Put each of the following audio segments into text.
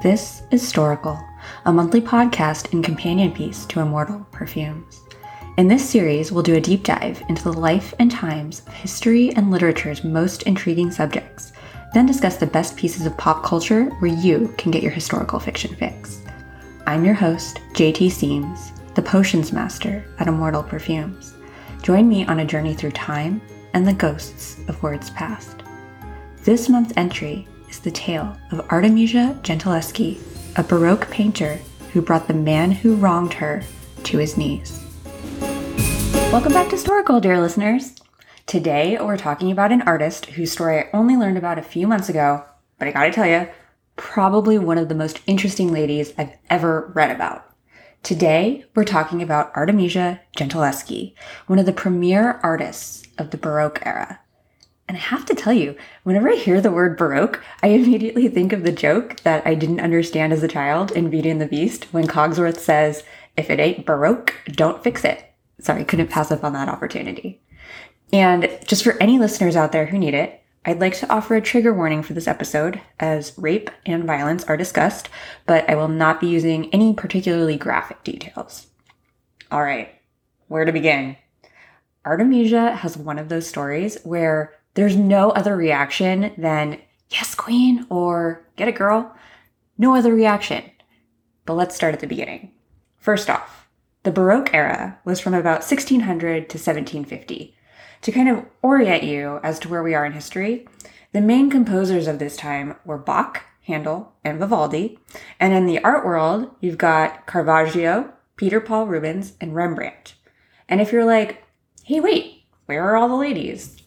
This is Storical, a monthly podcast and companion piece to Immortal Perfumes. In this series, we'll do a deep dive into the life and times of history and literature's most intriguing subjects, then discuss the best pieces of pop culture where you can get your historical fiction fix. I'm your host, JT Seams, the potions master at Immortal Perfumes. Join me on a journey through time and the ghosts of words past. This month's entry is the tale of Artemisia Gentileschi, a Baroque painter who brought the man who wronged her to his knees. Welcome back to Storical, dear listeners. Today we're talking about an artist whose story I only learned about a few months ago, but I gotta tell you, probably one of the most interesting ladies I've ever read about. Today, we're talking about Artemisia Gentileschi, one of the premier artists of the Baroque era. And I have to tell you, whenever I hear the word Baroque, I immediately think of the joke that I didn't understand as a child in Beauty and the Beast when Cogsworth says, if it ain't Baroque, don't fix it. Sorry, couldn't pass up on that opportunity. And just for any listeners out there who need it, I'd like to offer a trigger warning for this episode, as rape and violence are discussed, but I will not be using any particularly graphic details. All right, where to begin? Artemisia has one of those stories where there's no other reaction than, yes, queen, or get it, girl. No other reaction. But let's start at the beginning. First off, the Baroque era was from about 1600 to 1750. To kind of orient you as to where we are in history, the main composers of this time were Bach, Handel, and Vivaldi. And in the art world, you've got Caravaggio, Peter Paul Rubens, and Rembrandt. And if you're like, hey, wait, where are all the ladies?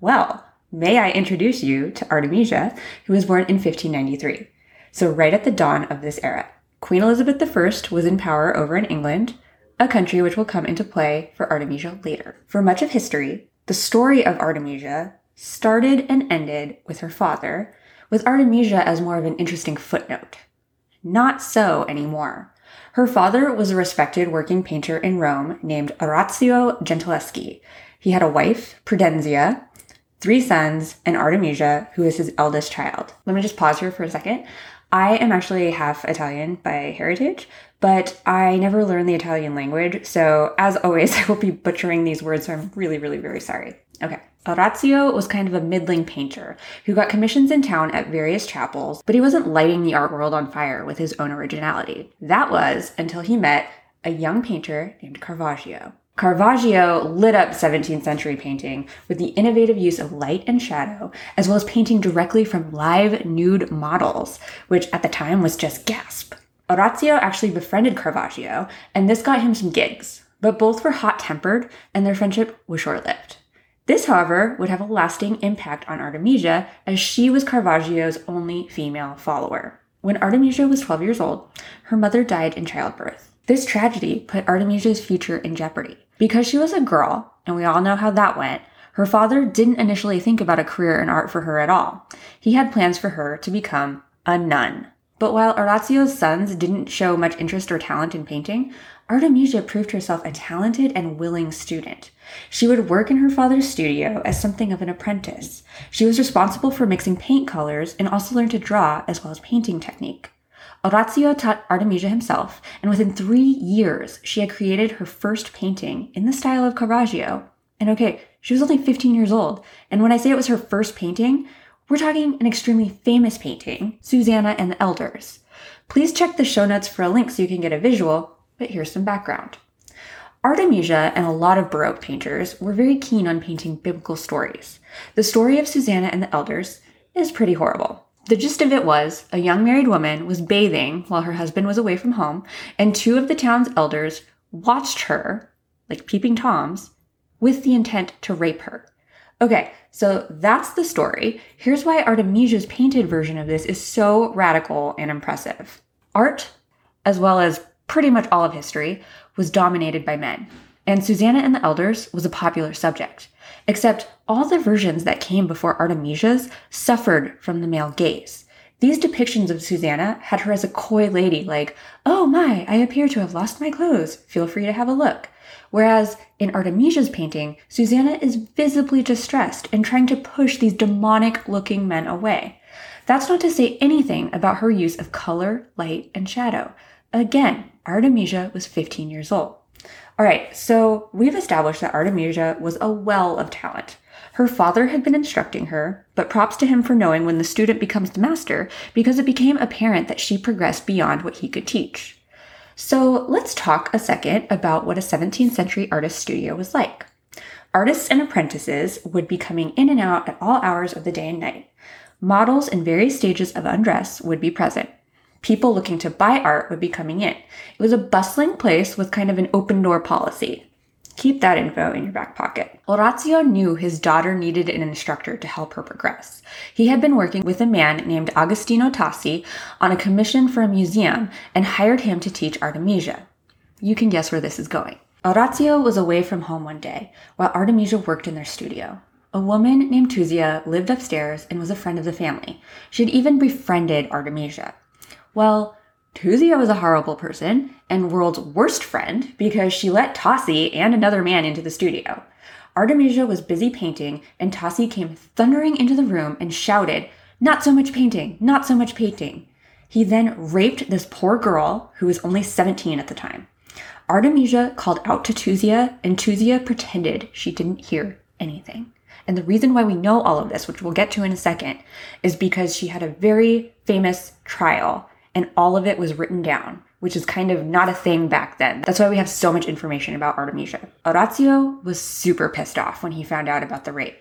Well, may I introduce you to Artemisia, who was born in 1593. So, right at the dawn of this era, Queen Elizabeth I was in power over in England, a country which will come into play for Artemisia later. For much of history, the story of Artemisia started and ended with her father, with Artemisia as more of an interesting footnote. Not so anymore. Her father was a respected working painter in Rome named Orazio Gentileschi. He had a wife, Prudenzia, three sons, and Artemisia, who is his eldest child. Let me just pause here for a second. I am actually half Italian by heritage, but I never learned the Italian language. So, as always, I will be butchering these words, so I'm really, really very sorry. Okay. Orazio was kind of a middling painter who got commissions in town at various chapels, but he wasn't lighting the art world on fire with his own originality. That was until he met a young painter named Caravaggio. Caravaggio lit up 17th century painting with the innovative use of light and shadow, as well as painting directly from live nude models, which at the time was just gasp. Orazio actually befriended Caravaggio, and this got him some gigs, but both were hot tempered, and their friendship was short lived. This, however, would have a lasting impact on Artemisia, as she was Caravaggio's only female follower. When Artemisia was 12 years old, her mother died in childbirth. This tragedy put Artemisia's future in jeopardy. Because she was a girl, and we all know how that went, her father didn't initially think about a career in art for her at all. He had plans for her to become a nun. But while Orazio's sons didn't show much interest or talent in painting, Artemisia proved herself a talented and willing student. She would work in her father's studio as something of an apprentice. She was responsible for mixing paint colors and also learned to draw as well as painting technique. Orazio taught Artemisia himself, and within three years, she had created her first painting in the style of Caravaggio. And okay, she was only 15 years old, and when I say it was her first painting, we're talking an extremely famous painting, Susanna and the Elders. Please check the show notes for a link so you can get a visual, but here's some background. Artemisia and a lot of Baroque painters were very keen on painting biblical stories. The story of Susanna and the Elders is pretty horrible. The gist of it was a young married woman was bathing while her husband was away from home, and two of the town's elders watched her, like peeping toms, with the intent to rape her. Okay, so that's the story. Here's why Artemisia's painted version of this is so radical and impressive. Art, as well as pretty much all of history, was dominated by men, and Susanna and the Elders was a popular subject. Except all the versions that came before Artemisia's suffered from the male gaze. These depictions of Susanna had her as a coy lady, like, oh my, I appear to have lost my clothes. Feel free to have a look. Whereas in Artemisia's painting, Susanna is visibly distressed and trying to push these demonic looking men away. That's not to say anything about her use of color, light, and shadow. Again, Artemisia was 15 years old. All right, so we've established that Artemisia was a well of talent. Her father had been instructing her, but props to him for knowing when the student becomes the master because it became apparent that she progressed beyond what he could teach. So let's talk a second about what a 17th century artist studio was like. Artists and apprentices would be coming in and out at all hours of the day and night. Models in various stages of undress would be present. People looking to buy art would be coming in. It was a bustling place with kind of an open door policy. Keep that info in your back pocket. Orazio knew his daughter needed an instructor to help her progress. He had been working with a man named Agostino Tassi on a commission for a museum and hired him to teach Artemisia. You can guess where this is going. Orazio was away from home one day while Artemisia worked in their studio. A woman named Tuzia lived upstairs and was a friend of the family. She had even befriended Artemisia. Well, Tuzia was a horrible person and world's worst friend because she let Tassi and another man into the studio. Artemisia was busy painting and Tassi came thundering into the room and shouted, Not so much painting, not so much painting. He then raped this poor girl who was only 17 at the time. Artemisia called out to Tuzia, and Tuzia pretended she didn't hear anything. And the reason why we know all of this, which we'll get to in a second, is because she had a very famous trial, and all of it was written down, which is kind of not a thing back then. That's why we have so much information about Artemisia. Orazio was super pissed off when he found out about the rape,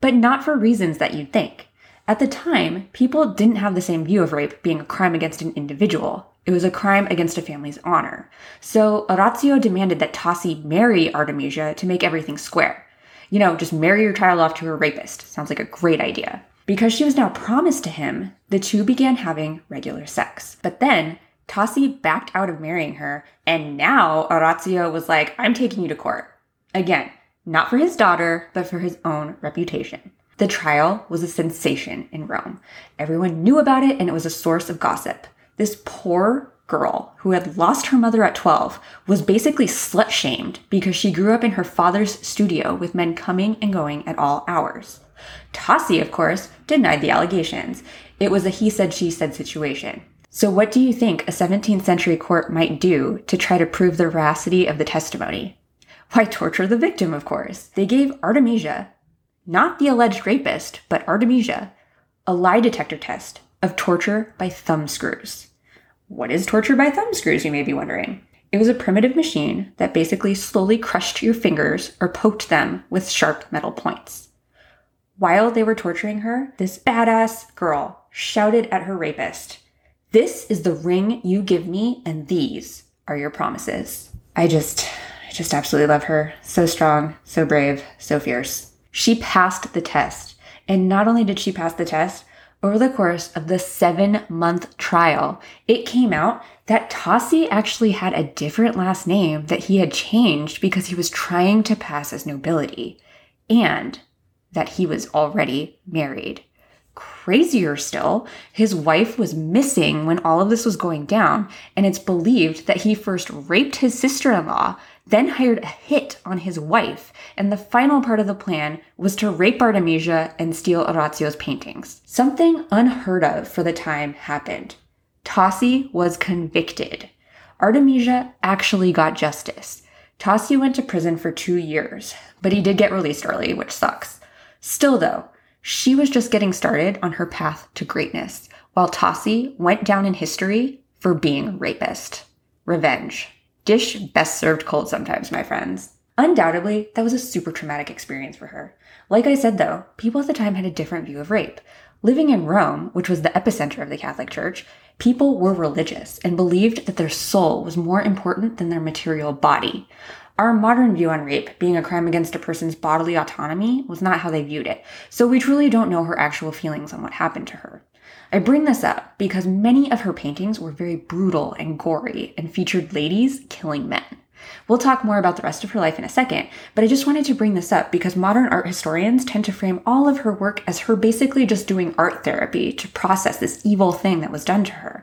but not for reasons that you'd think. At the time, people didn't have the same view of rape being a crime against an individual. It was a crime against a family's honor. So Orazio demanded that Tassi marry Artemisia to make everything square. You know, just marry your child off to a rapist. Sounds like a great idea. Because she was now promised to him, the two began having regular sex. But then Tassi backed out of marrying her, and now Orazio was like, I'm taking you to court. Again, not for his daughter, but for his own reputation. The trial was a sensation in Rome. Everyone knew about it, and it was a source of gossip. This poor girl who had lost her mother at 12 was basically slut shamed because she grew up in her father's studio with men coming and going at all hours. Tassi, of course, denied the allegations. It was a he said, she said situation. So, what do you think a 17th century court might do to try to prove the veracity of the testimony? Why, torture the victim, of course. They gave Artemisia, not the alleged rapist, but Artemisia, a lie detector test of torture by thumbscrews. What is torture by thumbscrews, you may be wondering? It was a primitive machine that basically slowly crushed your fingers or poked them with sharp metal points. While they were torturing her, this badass girl shouted at her rapist, This is the ring you give me, and these are your promises. I just, I just absolutely love her. So strong, so brave, so fierce. She passed the test. And not only did she pass the test, over the course of the seven month trial, it came out that Tassi actually had a different last name that he had changed because he was trying to pass as nobility, and that he was already married. Crazier still, his wife was missing when all of this was going down, and it's believed that he first raped his sister in law then hired a hit on his wife, and the final part of the plan was to rape Artemisia and steal Orazio's paintings. Something unheard of for the time happened. Tassi was convicted. Artemisia actually got justice. Tassi went to prison for two years, but he did get released early, which sucks. Still, though, she was just getting started on her path to greatness, while Tassi went down in history for being a rapist. Revenge. Dish best served cold sometimes, my friends. Undoubtedly, that was a super traumatic experience for her. Like I said though, people at the time had a different view of rape. Living in Rome, which was the epicenter of the Catholic Church, people were religious and believed that their soul was more important than their material body. Our modern view on rape being a crime against a person's bodily autonomy was not how they viewed it, so we truly don't know her actual feelings on what happened to her. I bring this up because many of her paintings were very brutal and gory and featured ladies killing men. We'll talk more about the rest of her life in a second, but I just wanted to bring this up because modern art historians tend to frame all of her work as her basically just doing art therapy to process this evil thing that was done to her.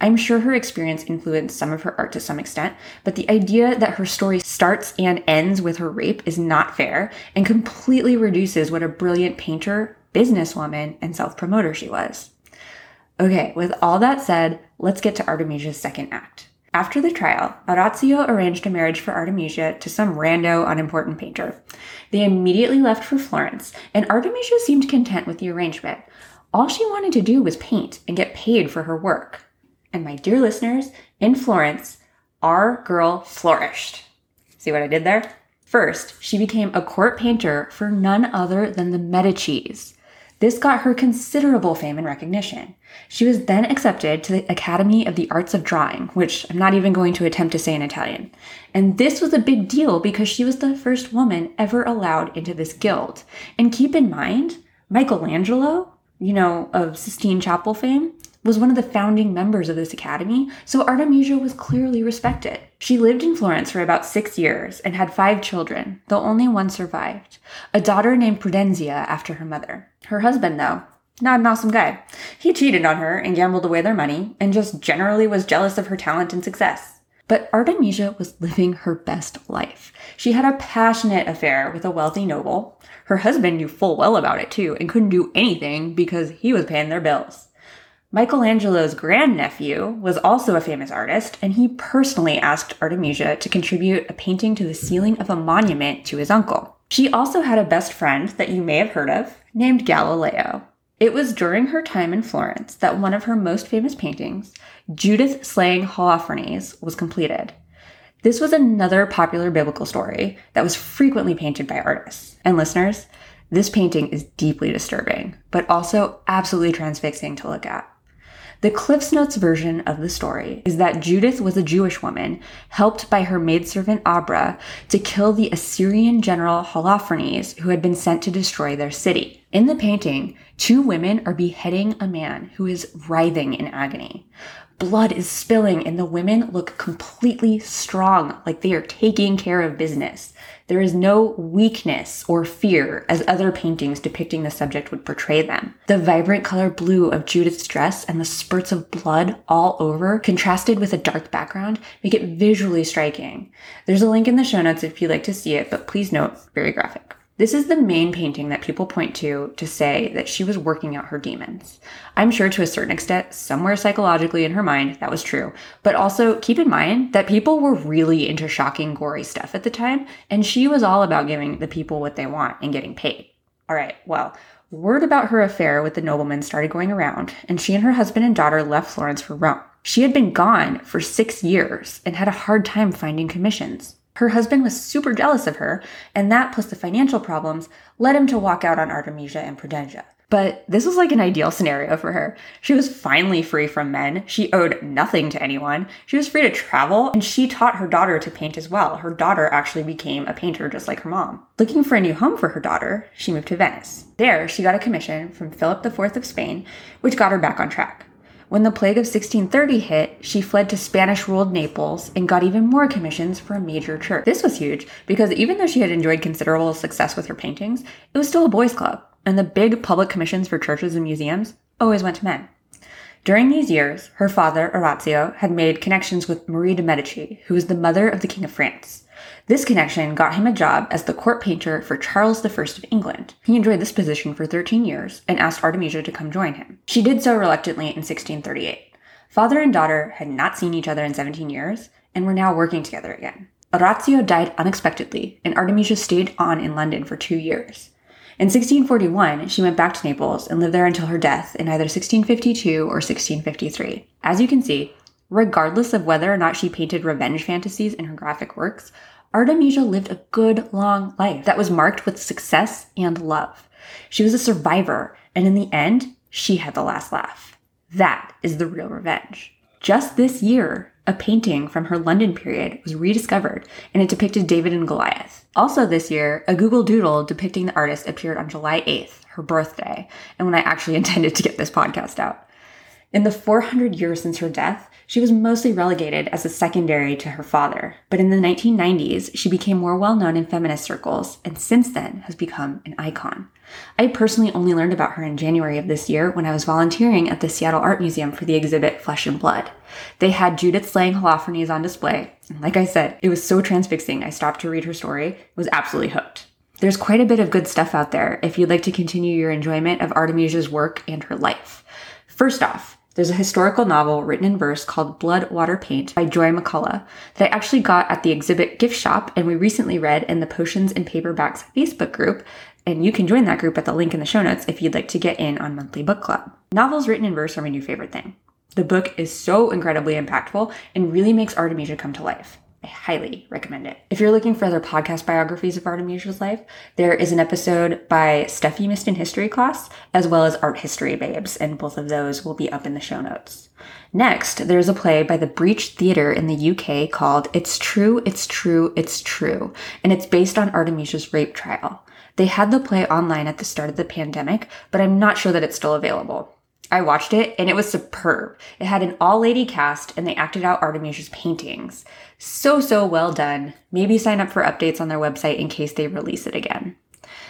I'm sure her experience influenced some of her art to some extent, but the idea that her story starts and ends with her rape is not fair and completely reduces what a brilliant painter, businesswoman, and self promoter she was. Okay, with all that said, let's get to Artemisia's second act. After the trial, Orazio arranged a marriage for Artemisia to some rando, unimportant painter. They immediately left for Florence, and Artemisia seemed content with the arrangement. All she wanted to do was paint and get paid for her work. And my dear listeners, in Florence, our girl flourished. See what I did there? First, she became a court painter for none other than the Medicis. This got her considerable fame and recognition. She was then accepted to the Academy of the Arts of Drawing, which I'm not even going to attempt to say in Italian. And this was a big deal because she was the first woman ever allowed into this guild. And keep in mind, Michelangelo, you know, of Sistine Chapel fame, was one of the founding members of this academy, so Artemisia was clearly respected. She lived in Florence for about six years and had five children, though only one survived. A daughter named Prudenzia after her mother. Her husband, though, not an awesome guy. He cheated on her and gambled away their money, and just generally was jealous of her talent and success. But Artemisia was living her best life. She had a passionate affair with a wealthy noble. Her husband knew full well about it too and couldn't do anything because he was paying their bills. Michelangelo's grandnephew was also a famous artist, and he personally asked Artemisia to contribute a painting to the ceiling of a monument to his uncle. She also had a best friend that you may have heard of named Galileo. It was during her time in Florence that one of her most famous paintings, Judith slaying Holofernes, was completed. This was another popular biblical story that was frequently painted by artists. And listeners, this painting is deeply disturbing, but also absolutely transfixing to look at. The Cliffs Notes version of the story is that Judith was a Jewish woman helped by her maidservant Abra to kill the Assyrian general Holofernes who had been sent to destroy their city. In the painting, two women are beheading a man who is writhing in agony. Blood is spilling and the women look completely strong, like they are taking care of business. There is no weakness or fear as other paintings depicting the subject would portray them. The vibrant color blue of Judith's dress and the spurts of blood all over, contrasted with a dark background, make it visually striking. There's a link in the show notes if you'd like to see it, but please note, very graphic. This is the main painting that people point to to say that she was working out her demons. I'm sure to a certain extent, somewhere psychologically in her mind, that was true. But also keep in mind that people were really into shocking, gory stuff at the time, and she was all about giving the people what they want and getting paid. All right, well, word about her affair with the nobleman started going around, and she and her husband and daughter left Florence for Rome. She had been gone for six years and had a hard time finding commissions. Her husband was super jealous of her, and that plus the financial problems led him to walk out on Artemisia and Prudenzia. But this was like an ideal scenario for her. She was finally free from men. She owed nothing to anyone. She was free to travel, and she taught her daughter to paint as well. Her daughter actually became a painter just like her mom. Looking for a new home for her daughter, she moved to Venice. There, she got a commission from Philip IV of Spain, which got her back on track. When the plague of 1630 hit, she fled to Spanish ruled Naples and got even more commissions for a major church. This was huge because even though she had enjoyed considerable success with her paintings, it was still a boys' club, and the big public commissions for churches and museums always went to men. During these years, her father, Orazio, had made connections with Marie de' Medici, who was the mother of the King of France. This connection got him a job as the court painter for Charles I of England. He enjoyed this position for 13 years and asked Artemisia to come join him. She did so reluctantly in 1638. Father and daughter had not seen each other in 17 years and were now working together again. Orazio died unexpectedly, and Artemisia stayed on in London for two years. In 1641, she went back to Naples and lived there until her death in either 1652 or 1653. As you can see, regardless of whether or not she painted revenge fantasies in her graphic works, Artemisia lived a good, long life that was marked with success and love. She was a survivor, and in the end, she had the last laugh. That is the real revenge. Just this year, a painting from her London period was rediscovered and it depicted David and Goliath. Also this year, a Google Doodle depicting the artist appeared on July 8th, her birthday, and when I actually intended to get this podcast out. In the 400 years since her death, she was mostly relegated as a secondary to her father, but in the 1990s, she became more well known in feminist circles and since then has become an icon. I personally only learned about her in January of this year when I was volunteering at the Seattle Art Museum for the exhibit Flesh and Blood. They had Judith slaying Holofernes on display, and like I said, it was so transfixing I stopped to read her story, was absolutely hooked. There's quite a bit of good stuff out there if you'd like to continue your enjoyment of Artemisia's work and her life. First off, There's a historical novel written in verse called Blood, Water, Paint by Joy McCullough that I actually got at the exhibit gift shop and we recently read in the Potions and Paperbacks Facebook group. And you can join that group at the link in the show notes if you'd like to get in on monthly book club. Novels written in verse are my new favorite thing. The book is so incredibly impactful and really makes Artemisia come to life. I highly recommend it. If you're looking for other podcast biographies of Artemisia's life, there is an episode by Stuff You Missed in history class, as well as art history babes, and both of those will be up in the show notes. Next, there's a play by the Breach Theatre in the UK called It's True, It's True, It's True, and it's based on Artemisia's rape trial. They had the play online at the start of the pandemic, but I'm not sure that it's still available. I watched it and it was superb. It had an all lady cast and they acted out Artemisia's paintings. So, so well done. Maybe sign up for updates on their website in case they release it again.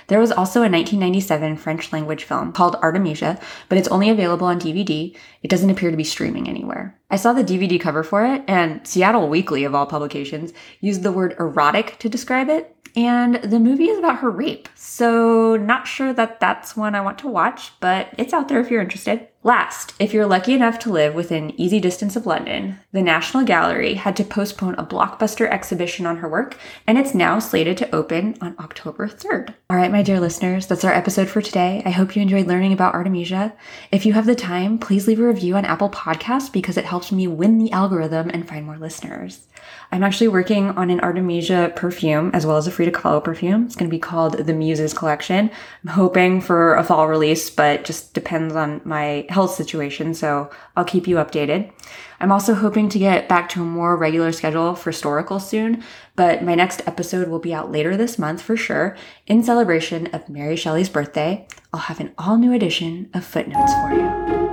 There was also a 1997 French language film called Artemisia, but it's only available on DVD. It doesn't appear to be streaming anywhere. I saw the DVD cover for it, and Seattle Weekly, of all publications, used the word erotic to describe it, and the movie is about her rape. So, not sure that that's one I want to watch, but it's out there if you're interested. Last, if you're lucky enough to live within easy distance of London, the National Gallery had to postpone a blockbuster exhibition on her work, and it's now slated to open on October 3rd. All right, my dear listeners, that's our episode for today. I hope you enjoyed learning about Artemisia. If you have the time, please leave a review on Apple Podcasts because it helps me win the algorithm and find more listeners. I'm actually working on an Artemisia perfume as well as a Frida Kahlo perfume. It's going to be called the Muses Collection. I'm hoping for a fall release, but just depends on my health situation, so I'll keep you updated. I'm also hoping to get back to a more regular schedule for Historical soon, but my next episode will be out later this month for sure. In celebration of Mary Shelley's birthday, I'll have an all new edition of Footnotes for you.